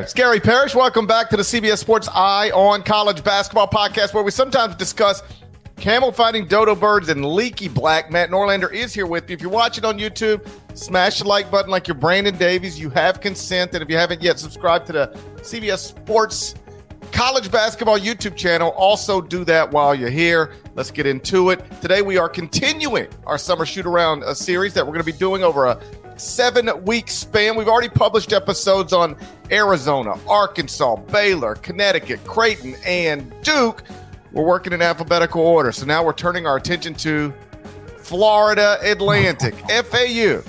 There, it's Gary Parrish. Welcome back to the CBS Sports Eye on College Basketball podcast, where we sometimes discuss camel fighting dodo birds and leaky black. Matt Norlander is here with you. If you're watching on YouTube, smash the like button like you're Brandon Davies. You have consent. And if you haven't yet subscribed to the CBS Sports college basketball YouTube channel. Also, do that while you're here. Let's get into it. Today, we are continuing our summer shoot around a uh, series that we're going to be doing over a seven week span. We've already published episodes on Arizona, Arkansas, Baylor, Connecticut, Creighton, and Duke. We're working in alphabetical order. So now we're turning our attention to Florida Atlantic, FAU.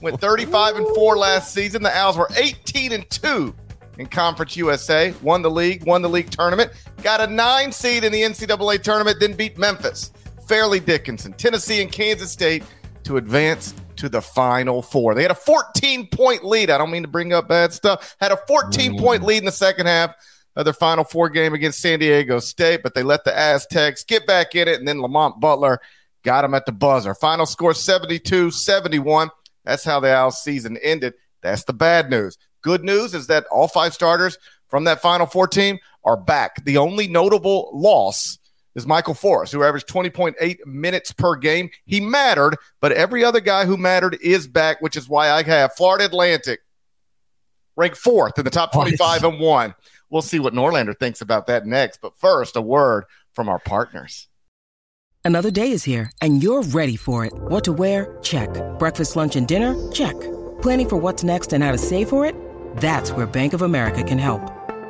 Went 35 and 4 last season. The Owls were 18 and 2 in Conference USA, won the league, won the league tournament, got a nine seed in the NCAA tournament, then beat Memphis, Fairleigh Dickinson, Tennessee, and Kansas State to advance to the Final Four. They had a 14 point lead. I don't mean to bring up bad stuff. Had a 14 point mm-hmm. lead in the second half of their Final Four game against San Diego State, but they let the Aztecs get back in it, and then Lamont Butler got them at the buzzer. Final score 72 71. That's how the Owls season ended. That's the bad news. Good news is that all five starters from that Final Four team are back. The only notable loss is Michael Forrest, who averaged 20.8 minutes per game. He mattered, but every other guy who mattered is back, which is why I have Florida Atlantic ranked fourth in the top 25 and one. We'll see what Norlander thinks about that next. But first, a word from our partners. Another day is here, and you're ready for it. What to wear? Check. Breakfast, lunch, and dinner? Check. Planning for what's next and how to save for it? That's where Bank of America can help.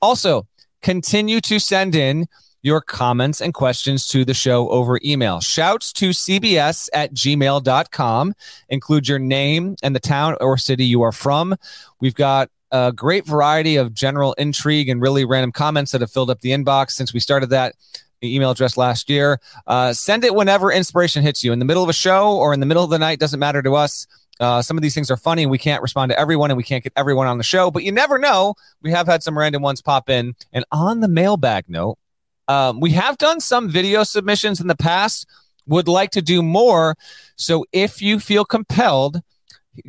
Also, continue to send in your comments and questions to the show over email. Shouts to cbs at gmail.com. Include your name and the town or city you are from. We've got a great variety of general intrigue and really random comments that have filled up the inbox since we started that email address last year. Uh, send it whenever inspiration hits you in the middle of a show or in the middle of the night, doesn't matter to us. Uh, some of these things are funny and we can't respond to everyone and we can't get everyone on the show, but you never know. We have had some random ones pop in. And on the mailbag note, um, we have done some video submissions in the past, would like to do more. So if you feel compelled,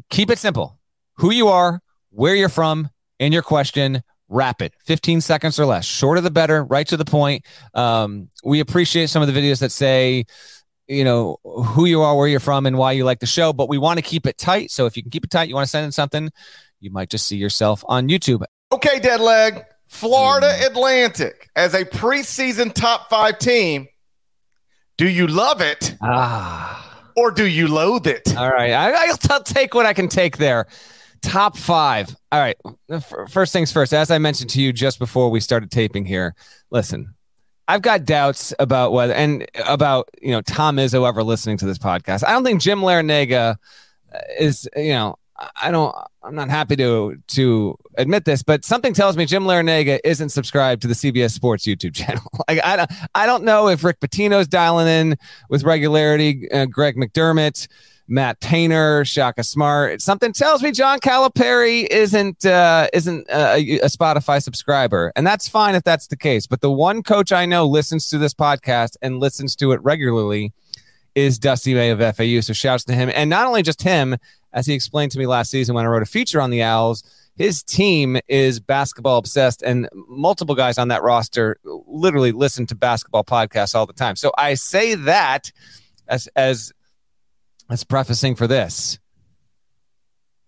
keep it simple who you are, where you're from, and your question. Rapid, 15 seconds or less. Shorter the better, right to the point. Um, we appreciate some of the videos that say, you know who you are, where you're from, and why you like the show. But we want to keep it tight. So if you can keep it tight, you want to send in something, you might just see yourself on YouTube. Okay, dead leg. Florida Atlantic as a preseason top five team. Do you love it? Ah. Or do you loathe it? All right. I, will take what I can take there. top five. All right. First things first. As I mentioned to you just before we started taping here, listen, I've got doubts about whether and about you know Tom Izzo ever listening to this podcast. I don't think Jim Larrañaga is you know I don't I'm not happy to to admit this, but something tells me Jim Larrañaga isn't subscribed to the CBS Sports YouTube channel. like I don't I don't know if Rick Pitino's dialing in with regularity, uh, Greg McDermott. Matt Painter, Shaka Smart. Something tells me John Calipari isn't uh, isn't a, a Spotify subscriber, and that's fine if that's the case. But the one coach I know listens to this podcast and listens to it regularly is Dusty May of FAU. So shouts to him, and not only just him, as he explained to me last season when I wrote a feature on the Owls. His team is basketball obsessed, and multiple guys on that roster literally listen to basketball podcasts all the time. So I say that as as as prefacing for this.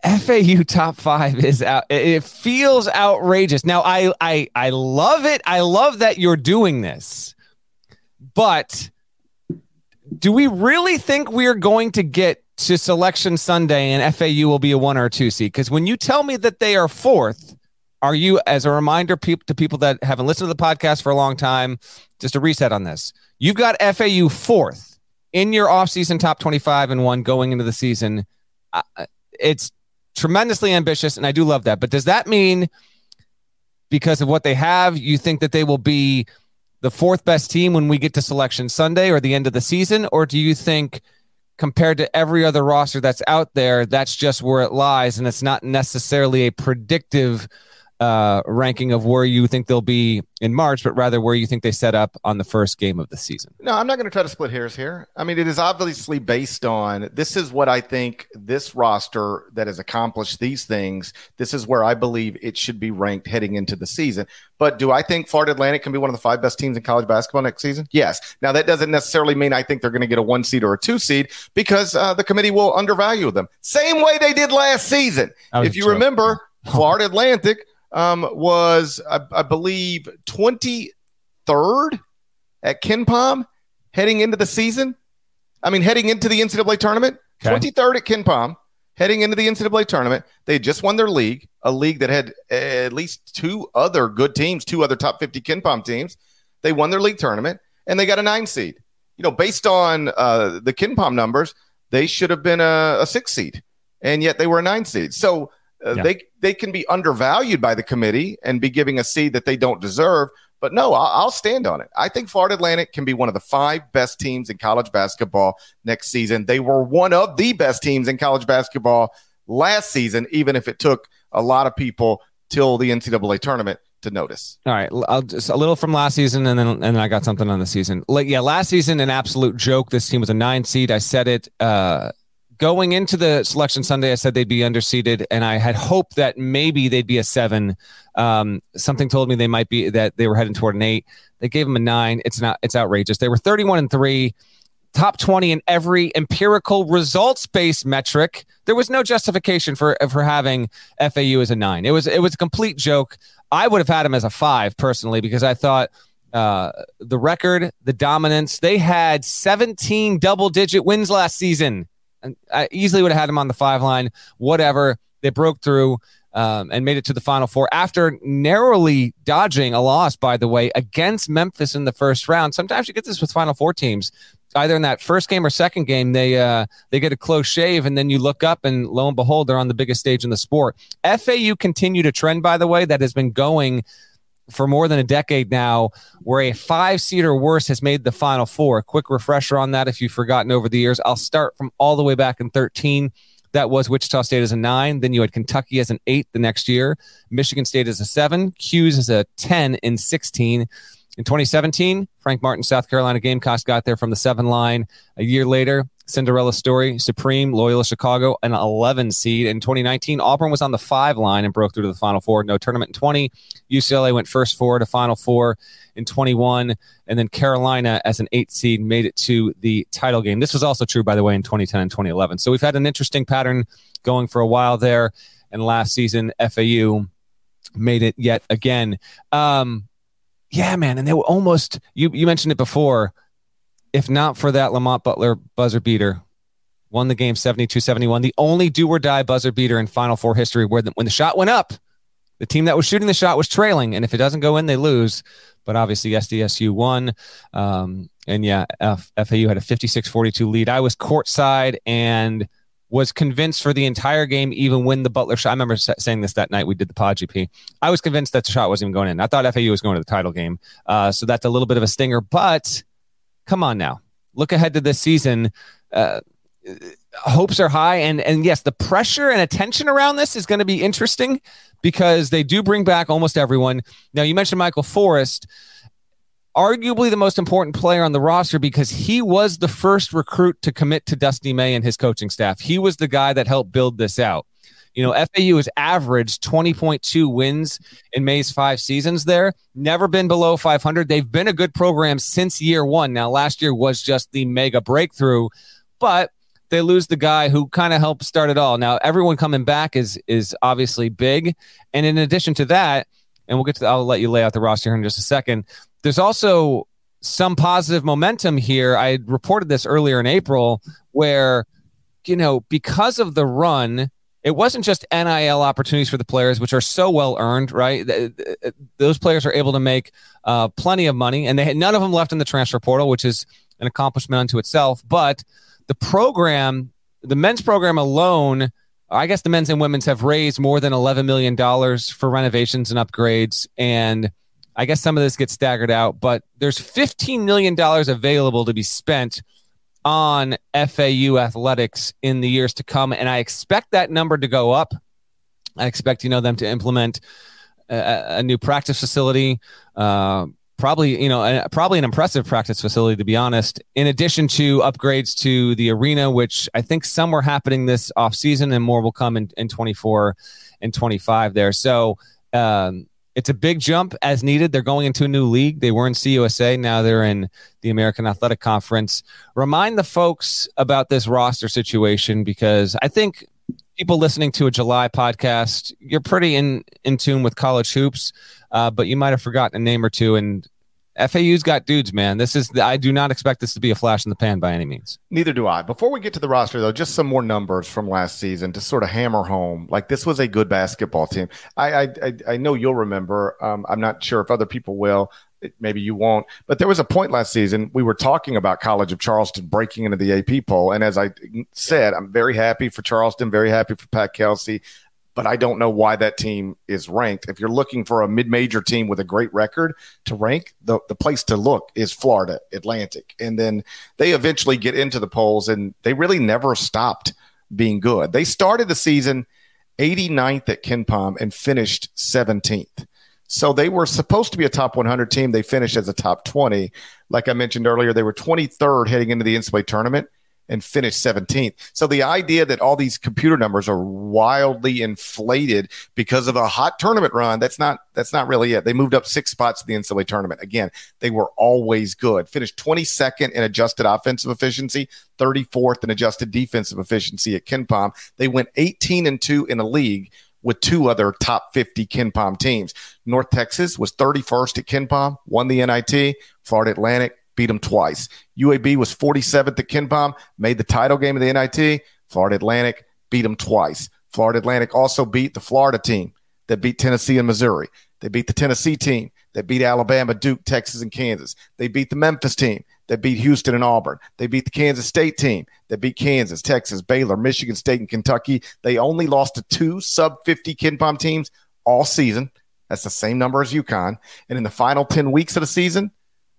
FAU top five is out. It feels outrageous. Now, I I I love it. I love that you're doing this, but do we really think we're going to get to Selection Sunday and FAU will be a one or a two seed? Because when you tell me that they are fourth, are you, as a reminder pe- to people that haven't listened to the podcast for a long time, just a reset on this? You've got FAU fourth in your offseason top 25 and one going into the season. Uh, it's tremendously ambitious, and I do love that. But does that mean because of what they have, you think that they will be the fourth best team when we get to selection Sunday or the end of the season? Or do you think compared to every other roster that's out there, that's just where it lies and it's not necessarily a predictive uh, ranking of where you think they'll be in March, but rather where you think they set up on the first game of the season. No, I'm not going to try to split hairs here. I mean, it is obviously based on this is what I think this roster that has accomplished these things. This is where I believe it should be ranked heading into the season. But do I think Florida Atlantic can be one of the five best teams in college basketball next season? Yes. Now, that doesn't necessarily mean I think they're going to get a one seed or a two seed because uh, the committee will undervalue them. Same way they did last season. If you joke. remember, Florida Atlantic um, was, I, I believe, 23rd at KenPom heading into the season. I mean, heading into the NCAA tournament, okay. 23rd at KenPom, heading into the NCAA tournament. They just won their league, a league that had at least two other good teams, two other top 50 KenPom teams. They won their league tournament and they got a nine seed. You know, based on uh, the KenPom numbers, they should have been a, a six seed, and yet they were a nine seed. So uh, yeah. They they can be undervalued by the committee and be giving a seed that they don't deserve. But no, I'll, I'll stand on it. I think Florida Atlantic can be one of the five best teams in college basketball next season. They were one of the best teams in college basketball last season, even if it took a lot of people till the NCAA tournament to notice. All right, I'll just a little from last season, and then and then I got something on the season. Like yeah, last season an absolute joke. This team was a nine seed. I said it. Uh, going into the selection Sunday, I said they'd be underseeded, and I had hoped that maybe they'd be a seven. Um, something told me they might be that they were heading toward an eight. They gave them a nine. It's not. It's outrageous. They were thirty-one and three, top twenty in every empirical results-based metric. There was no justification for for having FAU as a nine. It was it was a complete joke. I would have had them as a five personally because I thought. Uh, the record, the dominance. They had 17 double digit wins last season. I easily would have had him on the five line. Whatever. They broke through um, and made it to the Final Four after narrowly dodging a loss, by the way, against Memphis in the first round. Sometimes you get this with Final Four teams. Either in that first game or second game, they uh, they get a close shave, and then you look up, and lo and behold, they're on the biggest stage in the sport. FAU continued a trend, by the way, that has been going for more than a decade now, where a five seed or worse has made the final four. Quick refresher on that if you've forgotten over the years. I'll start from all the way back in 13. That was Wichita State as a nine. Then you had Kentucky as an eight the next year, Michigan State as a seven, 'Cuse as a 10 in 16. In 2017, Frank Martin, South Carolina Gamecocks got there from the seven line. A year later, Cinderella story, Supreme, Loyola Chicago, an 11 seed. In 2019, Auburn was on the five line and broke through to the Final Four. No tournament in 20. UCLA went first four to Final Four in 21. And then Carolina, as an eight seed, made it to the title game. This was also true, by the way, in 2010 and 2011. So we've had an interesting pattern going for a while there. And last season, FAU made it yet again. Um, yeah, man. And they were almost, you, you mentioned it before if not for that Lamont Butler buzzer beater, won the game 72 71. The only do or die buzzer beater in Final Four history where the, when the shot went up, the team that was shooting the shot was trailing. And if it doesn't go in, they lose. But obviously, SDSU won. Um, and yeah, F- FAU had a 56 42 lead. I was courtside and was convinced for the entire game, even when the Butler shot. I remember saying this that night we did the Pod GP. I was convinced that the shot wasn't even going in. I thought FAU was going to the title game. Uh, so that's a little bit of a stinger. But come on now, look ahead to this season. Uh, hopes are high and and yes the pressure and attention around this is going to be interesting because they do bring back almost everyone. Now you mentioned michael forrest arguably the most important player on the roster because he was the first recruit to commit to dusty may and his coaching staff. He was the guy that helped build this out you know fau has averaged 20.2 wins in may's five seasons there never been below 500 they've been a good program since year one now last year was just the mega breakthrough but they lose the guy who kind of helped start it all. Now everyone coming back is is obviously big, and in addition to that, and we'll get to the, I'll let you lay out the roster here in just a second. There's also some positive momentum here. I reported this earlier in April where you know because of the run it wasn't just NIL opportunities for the players, which are so well earned, right? Those players are able to make uh, plenty of money, and they had none of them left in the transfer portal, which is an accomplishment unto itself. But the program, the men's program alone, I guess the men's and women's have raised more than $11 million for renovations and upgrades. And I guess some of this gets staggered out, but there's $15 million available to be spent on FAU athletics in the years to come. And I expect that number to go up. I expect, you know, them to implement a, a new practice facility, uh, probably you know a, probably an impressive practice facility to be honest in addition to upgrades to the arena which i think some were happening this off season and more will come in, in 24 and 25 there so um, it's a big jump as needed. They're going into a new league. They were in cusa now they're in the american athletic conference. Remind the folks about this roster situation because i think people listening to a july podcast you're pretty in in tune with college hoops uh, but you might have forgotten a name or two. And FAU's got dudes, man. This is I do not expect this to be a flash in the pan by any means. Neither do I. Before we get to the roster, though, just some more numbers from last season to sort of hammer home. Like this was a good basketball team. I I I know you'll remember. Um, I'm not sure if other people will. Maybe you won't. But there was a point last season we were talking about College of Charleston breaking into the AP poll, and as I said, I'm very happy for Charleston, very happy for Pat Kelsey but I don't know why that team is ranked. If you're looking for a mid-major team with a great record to rank, the, the place to look is Florida Atlantic. And then they eventually get into the polls and they really never stopped being good. They started the season 89th at KenPom and finished 17th. So they were supposed to be a top 100 team. They finished as a top 20. Like I mentioned earlier, they were 23rd heading into the NCAA tournament and finished 17th. So the idea that all these computer numbers are wildly inflated because of a hot tournament run, that's not that's not really it. They moved up six spots in the NCAA tournament. Again, they were always good. Finished 22nd in adjusted offensive efficiency, 34th in adjusted defensive efficiency at KenPom. They went 18 and 2 in the league with two other top 50 KenPom teams. North Texas was 31st at KenPom, won the NIT. Florida Atlantic beat them twice. UAB was 47th at KenPom, made the title game of the NIT. Florida Atlantic beat them twice. Florida Atlantic also beat the Florida team that beat Tennessee and Missouri. They beat the Tennessee team that beat Alabama, Duke, Texas, and Kansas. They beat the Memphis team that beat Houston and Auburn. They beat the Kansas State team that beat Kansas, Texas, Baylor, Michigan State, and Kentucky. They only lost to two sub 50 KenPom teams all season. That's the same number as UConn. And in the final 10 weeks of the season,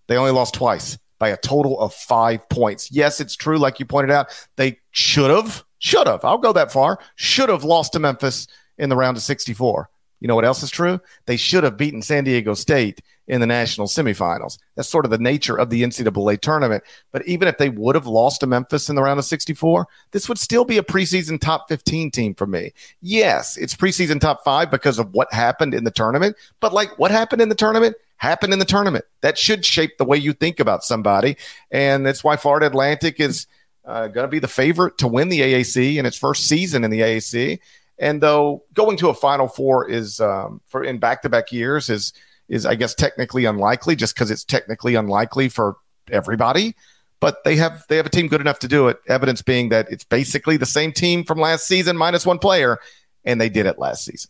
they only lost twice by a total of five points. Yes, it's true. Like you pointed out, they should have, should have, I'll go that far, should have lost to Memphis in the round of 64. You know what else is true? They should have beaten San Diego State in the national semifinals. That's sort of the nature of the NCAA tournament. But even if they would have lost to Memphis in the round of 64, this would still be a preseason top 15 team for me. Yes, it's preseason top five because of what happened in the tournament. But like what happened in the tournament happened in the tournament. That should shape the way you think about somebody. And that's why Florida Atlantic is uh, going to be the favorite to win the AAC in its first season in the AAC. And though going to a Final Four is um, for in back to back years is is I guess technically unlikely, just because it's technically unlikely for everybody. but they have they have a team good enough to do it. Evidence being that it's basically the same team from last season minus one player, and they did it last season.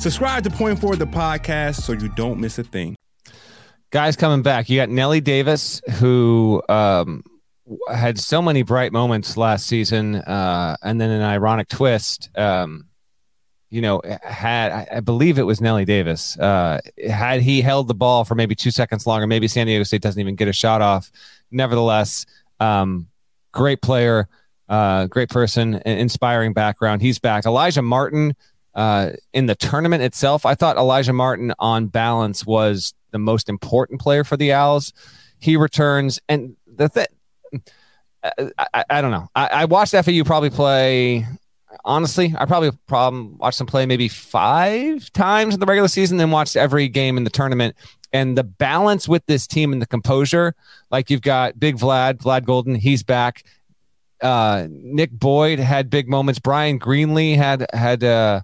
Subscribe to Point Forward, the podcast, so you don't miss a thing guys coming back. You got Nellie Davis, who um, had so many bright moments last season, uh, and then an ironic twist. Um, you know, had I believe it was Nellie Davis. Uh, had he held the ball for maybe two seconds longer, maybe San Diego State doesn't even get a shot off. Nevertheless, um, great player, uh, great person, inspiring background. He's back. Alijah Martin uh, in the tournament itself, I thought Alijah Martin on balance was the most important player for the Owls. He returns, and the thing, I, I, I, don't know. I, I watched FAU probably play. Honestly, I probably problem watched them play maybe five times in the regular season, then watched every game in the tournament. And the balance with this team and the composure, like you've got Big Vlad, Vlad Goldin, he's back. Uh, Nick Boyd had big moments. Bryan Greenlee had had uh,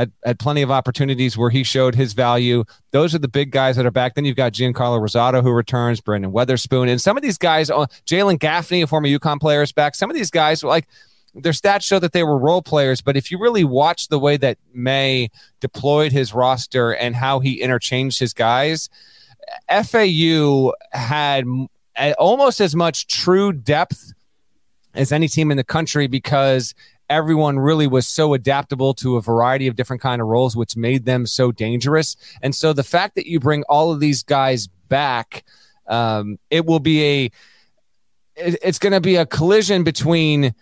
had, had plenty of opportunities where he showed his value. Those are the big guys that are back. Then you've got Giancarlo Rosado who returns, Brandon Weatherspoon, and some of these guys, uh, Jalen Gaffney, a former UConn player, is back. Some of these guys, like their stats show that they were role players, but if you really watch the way that May deployed his roster and how he interchanged his guys, FAU had almost as much true depth as any team in the country because everyone really was so adaptable to a variety of different kind of roles which made them so dangerous. And so the fact that you bring all of these guys back um, it will be a it, it's going to be a collision between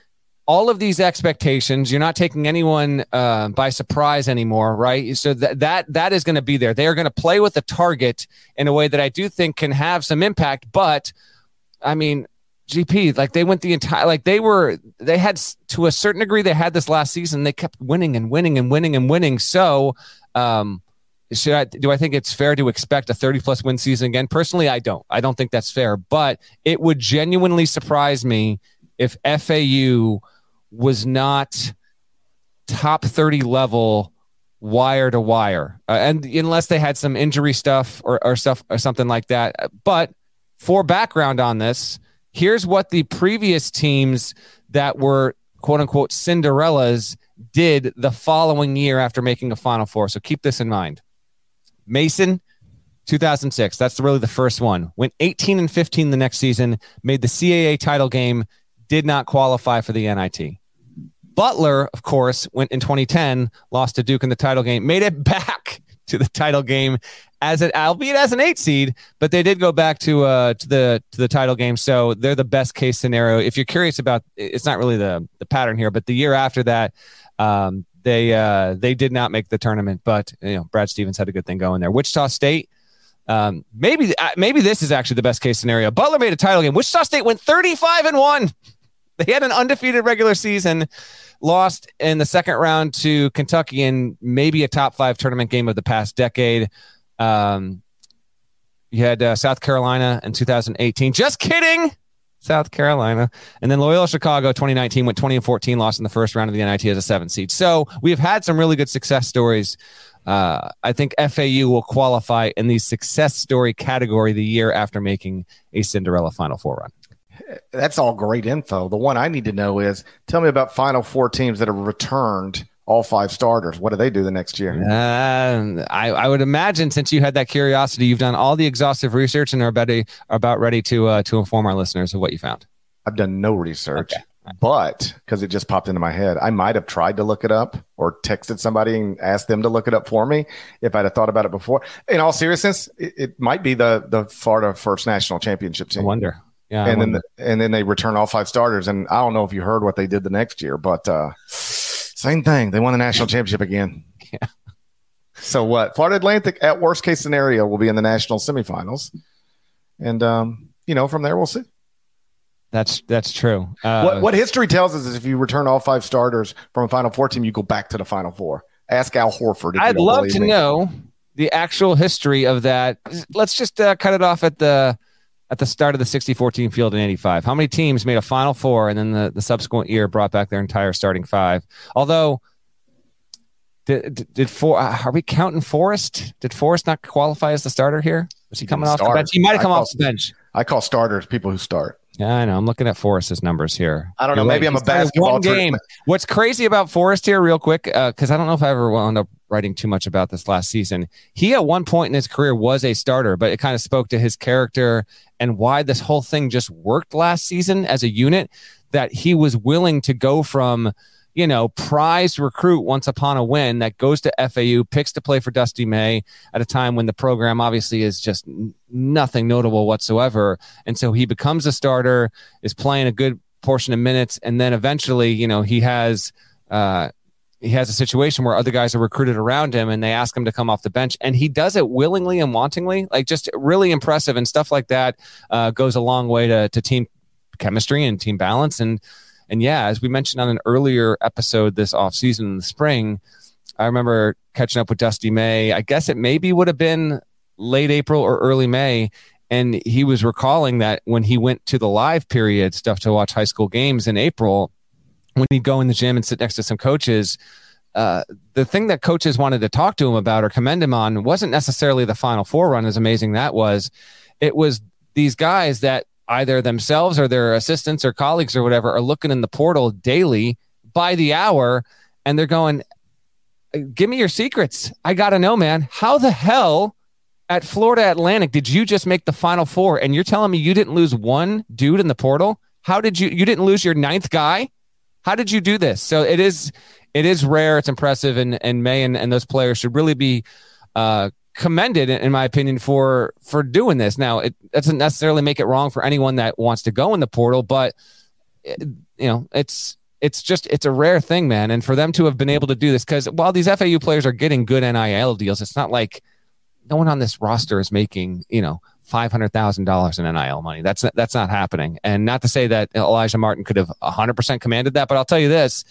all of these expectations. You're not taking anyone uh, by surprise anymore right? So that that that is going to be there. They are going to play with the target in a way that i do think can have some impact but i mean GP, like they went the entire, like they were, they had to a certain degree, they had this last season. They kept winning and winning and winning and winning. So, um, should I, do I think it's fair to expect a 30 plus win season again? Personally, I don't. I don't think that's fair, but it would genuinely surprise me if FAU was not top 30 level wire to wire. Uh, and unless they had some injury stuff or, or stuff or something like that. But for background on this, Here's what the previous teams that were quote unquote Cinderellas did the following year after making a Final Four. So keep this in mind. Mason, 2006. That's really the first one. Went 18 and 15 the next season, made the CAA title game, did not qualify for the NIT. Butler, of course, went in 2010, lost to Duke in the title game, made it back to the title game as an albeit as an eight seed, but they did go back to uh to the to the title game. So they're the best case scenario. If you're curious about it's not really the the pattern here, but the year after that, um, they uh they did not make the tournament, but you know, Brad Stevens had a good thing going there. Wichita State. Um, maybe uh, maybe this is actually the best case scenario. Butler made a title game. Wichita State went 35 and 1. They had an undefeated regular season lost in the second round to Kentucky in maybe a top five tournament game of the past decade. Um, you had uh, South Carolina in 2018. Just kidding. South Carolina. And then Loyola Chicago 2019 went 20 and 14, lost in the first round of the NIT as a seven seed. So we've had some really good success stories. Uh, I think FAU will qualify in the success story category the year after making a Cinderella Final Four run. That's all great info. The one I need to know is tell me about Final Four teams that have returned all five starters. What do they do the next year? Uh, I, I, would imagine since you had that curiosity, you've done all the exhaustive research and are about, about ready to uh, to inform our listeners of what you found. I've done no research. Okay. but because it just popped into my head, I might have tried to look it up or texted somebody and asked them to look it up for me if I'd have thought about it before. In all seriousness, it, it might be the the Florida first national championship team. I wonder. Yeah, and then the, and then they return all five starters. And I don't know if you heard what they did the next year, but uh, same thing. They won the national championship again. Yeah. So what? Florida Atlantic, at worst case scenario, will be in the national semifinals, and um, you know from there we'll see. That's that's true. Uh, what what history tells us is if you return all five starters from a Final Four team, you go back to the Final Four. Ask Al Horford. I'd love to me. know the actual history of that. Let's just uh, cut it off at the at the start of the 64 team field in 85. How many teams made a Final Four and then the, the subsequent year brought back their entire starting five? Although did, did, for are we counting Forrest? Did Forrest not qualify as the starter here? Was he, coming off start. the bench? He might have come off the bench. I call starters people who start. Yeah, I know. I'm looking at Forrest's numbers here. I don't know. You're maybe right. I'm a basketball one game. What's crazy about Forrest here, real quick, because uh, I don't know if I ever wound up writing too much about this last season. He at one point in his career was a starter, but it kind of spoke to his character and why this whole thing just worked last season as a unit. That he was willing to go from you know, prized recruit once upon a win that goes to FAU, picks to play for Dusty May at a time when the program obviously is just nothing notable whatsoever. And so he becomes a starter, is playing a good portion of minutes, and then eventually, you know, he has uh, he has a situation where other guys are recruited around him and they ask him to come off the bench and he does it willingly and wantingly like just really impressive and stuff like that uh, goes a long way to, to team chemistry and team balance and and yeah, as we mentioned on an earlier episode this off season in the spring, I remember catching up with Dusty May. I guess it maybe would have been late April or early May. And he was recalling that when he went to the live period stuff to watch high school games in April, when he'd go in the gym and sit next to some coaches, uh, the thing that coaches wanted to talk to him about or commend him on wasn't necessarily the Final Four run, as amazing that was. It was these guys that either themselves or their assistants or colleagues or whatever are looking in the portal daily by the hour and they're going, Give me your secrets. I got to know, man. How the hell at Florida Atlantic did you just make the final four and you're telling me you didn't lose one dude in the portal? How did you, you didn't lose your ninth guy? How did you do this? So it is, it is rare. It's impressive. And, and May and, and those players should really be uh, commended in my opinion for for doing this now it doesn't necessarily make it wrong for anyone that wants to go in the portal but it, you know it's it's just it's a rare thing man and for them to have been able to do this because while these fau players are getting good nil deals it's not like no one on this roster is making you know five hundred thousand dollars in NIL money. That's that's not happening. And not to say that Alijah Martin could have hundred percent commanded that, but I'll tell you this: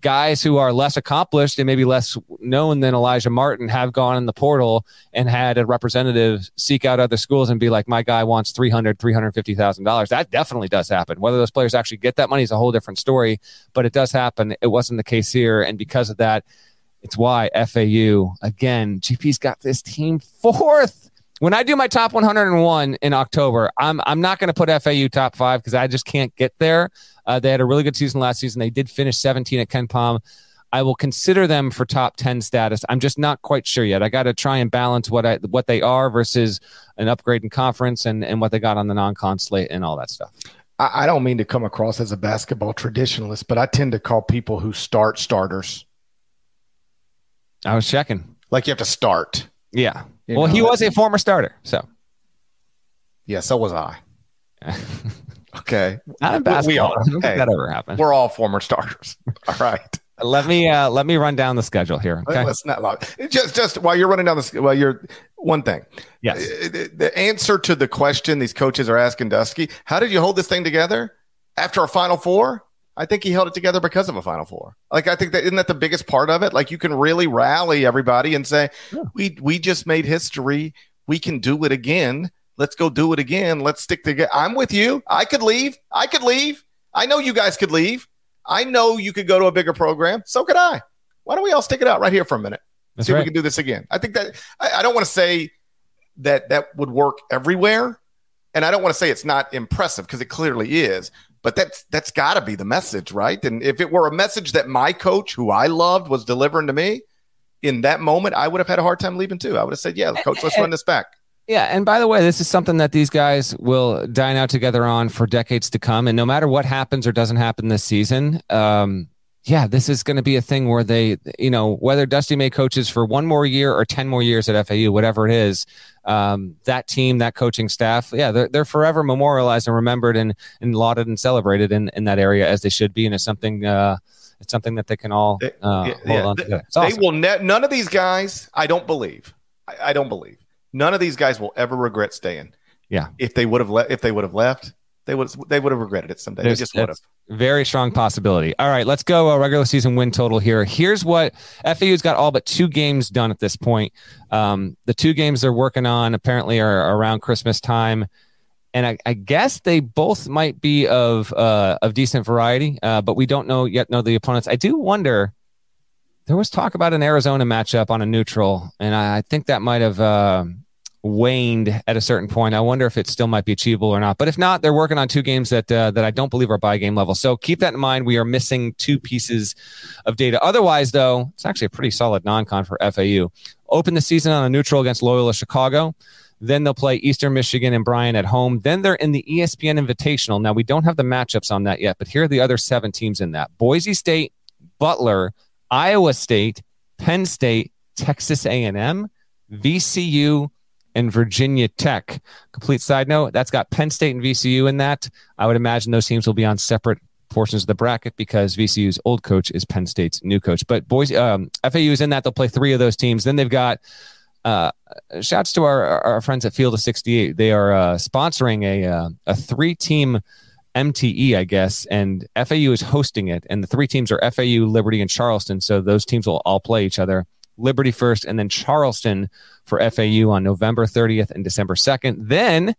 guys who are less accomplished and maybe less known than Alijah Martin have gone in the portal and had a representative seek out other schools and be like, my guy wants $300,000, $350,000. That definitely does happen. Whether those players actually get that money is a whole different story, but it does happen. It wasn't the case here. And because of that, it's why FAU, again, GP's got this team fourth. When I do my top 101 in October, I'm I'm not going to put FAU top five because I just can't get there. Uh, they had a really good season last season. They did finish 17 at KenPom. I will consider them for top 10 status. I'm just not quite sure yet. I got to try and balance what I what they are versus an upgrade in conference and, and what they got on the non-con slate and all that stuff. I, I don't mean to come across as a basketball traditionalist, but I tend to call people who start starters. I was checking. Like you have to start. Yeah. Well, know? he was a former starter, so. Yeah, so was I. Okay. Not in basketball. We are. Hey, that ever happened. We're all former starters. all right. Let me uh, let me run down the schedule here. Okay. Let's not just just while you're running down the while you're one thing. Yes. Uh, the, the answer to the question these coaches are asking Dusty: How did you hold this thing together after a Final Four? I think he held it together because of a Final Four. Like I think that isn't that the biggest part of it. Like you can really rally everybody and say, yeah. "We we just made history. We can do it again." Let's go do it again. Let's stick together. I'm with you. I could leave. I could leave. I know you guys could leave. I know you could go to a bigger program. So could I. Why don't we all stick it out right here for a minute? That's See right. if we can do this again. I think that I, I don't want to say that that would work everywhere. And I don't want to say it's not impressive because it clearly is, but that's that's got to be the message, right? And if it were a message that my coach, who I loved, was delivering to me in that moment, I would have had a hard time leaving too. I would have said, "Yeah, coach, let's run this back." Yeah, and by the way, this is something that these guys will dine out together on for decades to come. And no matter what happens or doesn't happen this season, um, yeah, this is going to be a thing where they, you know, whether Dusty May coaches for one more year or 10 more years at FAU, whatever it is, um, that team, that coaching staff, yeah, they're, they're forever memorialized and remembered and, and lauded and celebrated in, in that area as they should be. And it's something, uh, it's something that they can all uh, hold yeah. on They, to. They awesome. will ne- none of these guys, I don't believe. I, I don't believe. None of these guys will ever regret staying. Yeah. If they would have left if they would have left, they would they would have regretted it someday. There's- they just would have. Very strong possibility. All right, let's go. A regular season win total here. Here's what FAU's got all but two games done at this point. Um, the two games they're working on apparently are around Christmas time, and I, I guess they both might be of uh, of decent variety, uh, but we don't know yet. Know the opponents. I do wonder. There was talk about an Arizona matchup on a neutral, and I, I think that might have. Uh, waned at a certain point. I wonder if it still might be achievable or not. But if not, they're working on two games that uh, that I don't believe are by game level. So keep that in mind. We are missing two pieces of data. Otherwise, though, it's actually a pretty solid non-con for FAU. Open the season on a neutral against Loyola Chicago. Then they'll play Eastern Michigan and Bryant at home. Then they're in the ESPN Invitational. Now we don't have the matchups on that yet, but here are the other seven teams in that: Boise State, Butler, Iowa State, Penn State, Texas A&M, VCU, and Virginia Tech. Complete side note: that's got Penn State and VCU in that. I would imagine those teams will be on separate portions of the bracket because VCU's old coach is Penn State's new coach. But boys, um, FAU is in that. They'll play three of those teams. Then they've got. Uh, shouts to our, our friends at Field of 68. They are uh, sponsoring a uh, a three team MTE, I guess, and FAU is hosting it. And the three teams are FAU, Liberty, and Charleston. So those teams will all play each other. Liberty first, and then Charleston for FAU on November 30th and December 2nd. Then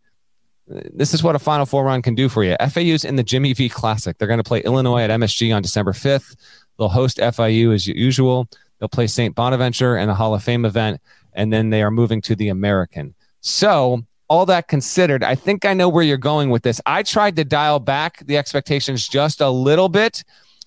this is what a Final Four run can do for you. FAU's in the Jimmy V Classic. They're going to play Illinois at MSG on December 5th. They'll host FIU as usual. They'll play St. Bonaventure in a Hall of Fame event, and then they are moving to the American. So, all that considered, I think I know where you're going with this. I tried to dial back the expectations just a little bit.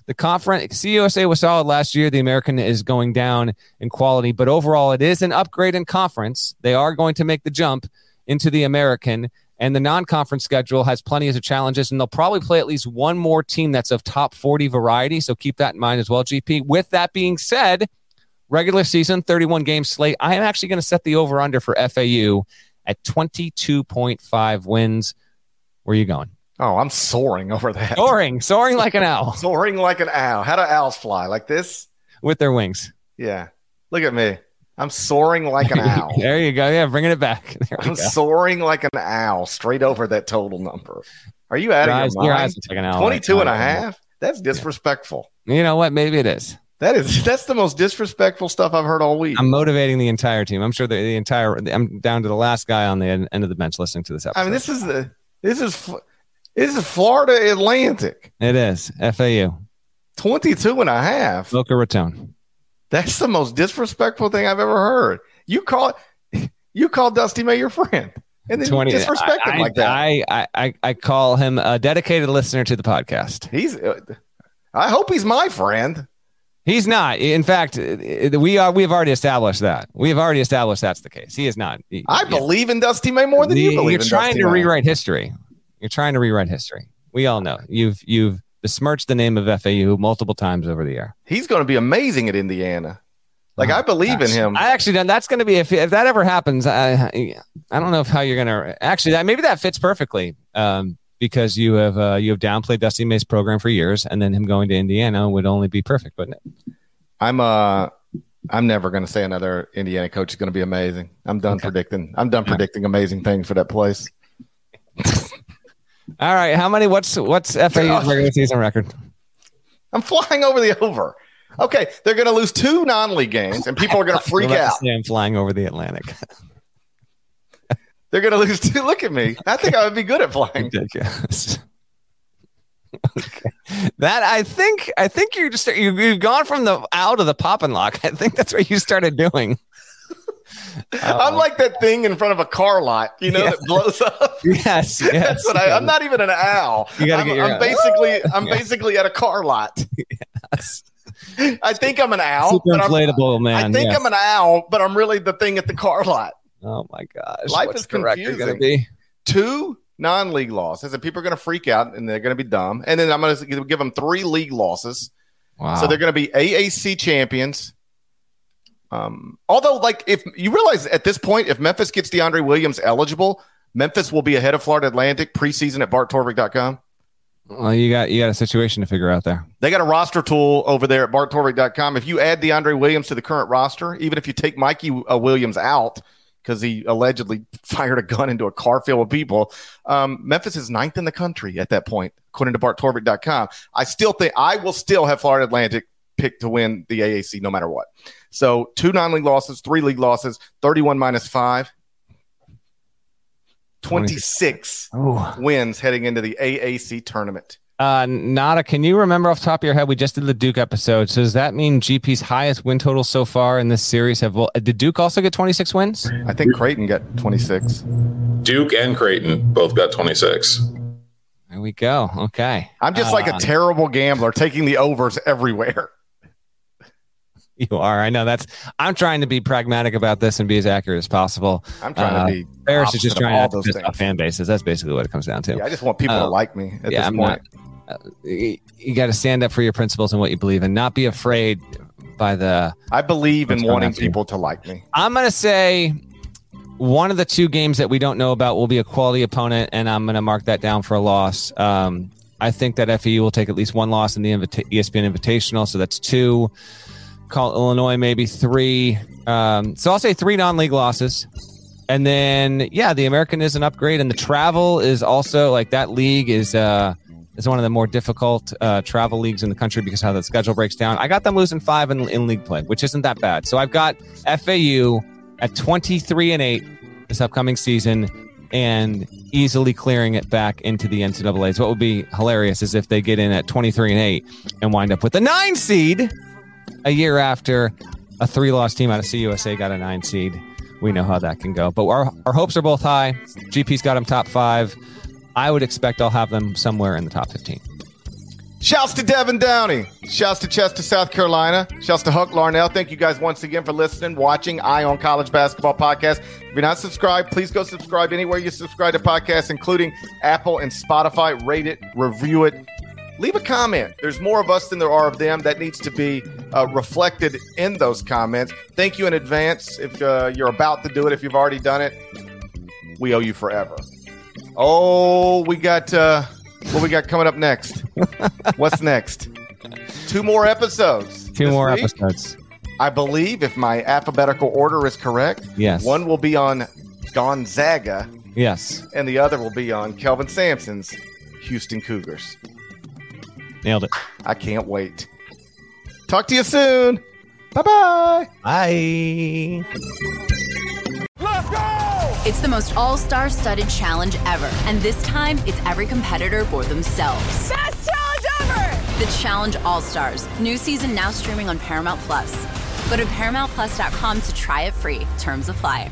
The conference, CUSA was solid last year. The American is going down in quality, but overall, it is an upgrade in conference. They are going to make the jump into the American, and the non conference schedule has plenty of challenges, and they'll probably play at least one more team that's of top 40 variety. So keep that in mind as well, GP. With that being said, regular season, 31 game slate. I am actually going to set the over under for FAU at 22.5 wins. Where are you going? Oh, I'm soaring over that. Soaring, soaring like an owl Soaring like an owl. How do owls fly? Like this? with their wings. Yeah. Look at me. I'm soaring like an owl. there you go. Yeah, bringing it back. I'm go. soaring like an owl straight over that total number. Are you out Your of eyes, your your mind? are taking an owl. 22 and a half? That's disrespectful. You know what? Maybe it is. That is that's the most disrespectful stuff I've heard all week. I'm motivating the entire team. I'm sure the, the entire. I'm down to the last guy on the end, end of the bench listening to this episode. I mean, this is the this is this is Florida Atlantic. it is FAU 22 and a half. Boca Raton. That's the most disrespectful thing I've ever heard. You call you call Dusty May your friend. And then you disrespect I, him like that. I, I, I, I call him a dedicated listener to the podcast. he's I hope he's my friend. He's not. In fact, we are. We have already established that. We have already established that's the case. He is not. He- I yeah. believe in Dusty May more than you believe. You're in trying Dusty to May. rewrite history. You're trying to rewrite history. We all know you've you've besmirched the name of FAU multiple times over the air. He's going to be amazing at Indiana. Like Oh, I believe in him. I actually don't. That's going to be if if that ever happens. I I don't know if how you're going to actually that maybe that fits perfectly. Um, because you have uh, you have downplayed Dusty May's program for years, and then him going to Indiana would only be perfect, wouldn't it? I'm uh I'm never going to say another Indiana coach is going to be amazing. I'm done predicting. I'm done predicting amazing things for that place. All right, how many? What's what's FAU's oh. regular season record? I'm flying over the over. Okay, they're going to lose two non-league games, and people are going to freak out. to I'm flying over the Atlantic. They're going to lose two. Look at me. I think I would be good at flying. Ridiculous. okay. That I think I think you're just you, you've gone from the out of the pop and lock. I think that's what you started doing. I'm like that thing in front of a car lot, you know, Yeah. that blows up. Yes, yes. That's what I, I'm not even an owl. You gotta I'm, get your- I'm basically I'm Yeah. basically at a car lot. Yes. I think I'm an owl. Super inflatable man. I think yeah. I'm an owl, but I'm really the thing at the car lot. Oh my gosh. Life What's is confusing. gonna be? Two non-league losses, and people are going to freak out and they're going to be dumb. And then I'm going to give them three league losses. Wow. So they're going to be AAC champions. Um, although, like, if you realize at this point, if Memphis gets DeAndre Williams eligible, Memphis will be ahead of Florida Atlantic preseason at barttorvik.com. well, you got you got a situation to figure out there. They got a roster tool over there at barttorvik.com. If you add DeAndre Williams to the current roster, even if you take Mikey uh, Williams out because he allegedly fired a gun into a car filled with people, um, Memphis is ninth in the country at that point, according to barttorvik.com. I still think I will still have Florida Atlantic picked to win the AAC no matter what. So two non league losses, three league losses, 31 minus five. 26 Oh. wins heading into the AAC tournament. Uh, Nata, can you remember off the top of your head? We just did the Duke episode. So does that mean GP's highest win total so far in this series have? Well, did Duke also get 26 wins? I think Creighton got 26. Duke and Creighton both got 26. There we go. Okay. I'm just like a Uh, terrible gambler taking the overs everywhere. You are. I know that's. I'm trying to be pragmatic about this and be as accurate as possible. I'm trying Uh, to be. Parrish is just trying all to those things. fan bases. That's basically what it comes down to. Yeah, I just want people to Uh, like me at yeah, this I'm point. not. Uh, you you got to stand up for your principles and what you believe, and not be afraid by the. I believe in wanting people to like me. I'm gonna say one of the two games that we don't know about will be a quality opponent, and I'm gonna mark that down for a loss. Um, I think that FAU will take at least one loss in the invita- ESPN Invitational, so that's two. Call Illinois maybe three. Um, so I'll say three non-league losses. And then, yeah, the American is an upgrade, and the travel is also like that league is uh, is one of the more difficult uh, travel leagues in the country because how the schedule breaks down. I got them losing five in, in league play, which isn't that bad. So I've got FAU at twenty three and eight this upcoming season, and easily clearing it back into the NCAA's. What would be hilarious is if they get in at twenty three and eight and wind up with the nine seed a year after a three loss team out of CUSA got a nine seed. We know how that can go. But our, our hopes are both high. GP's got them top five. I would expect I'll have them somewhere in the top 15. Shouts to Devin Downey. Shouts to Chester, South Carolina. Shouts to Huck Larnell. Thank you guys once again for listening, watching Eye on College Basketball Podcast. If you're not subscribed, please go subscribe anywhere you subscribe to podcasts, including Apple and Spotify. Rate it, review it, leave a comment. There's more of us than there are of them. That needs to be uh, reflected in those comments. Thank you in advance if uh, you're about to do it. If you've already done it, we owe you forever. Oh, we got uh, what we got coming up next. What's next? Two more episodes. Two more week. episodes. I believe, if my alphabetical order is correct. Yes. One will be on Gonzaga, Yes. and the other will be on Kelvin Sampson's Houston Cougars. Nailed it. I can't wait. Talk to you soon. Bye bye. Bye. Let's go! It's the most all star studded challenge ever. And this time, it's every competitor for themselves. Best challenge ever! The Challenge All Stars. New season now streaming on Paramount Plus. Go to ParamountPlus.com to try it free. Terms apply.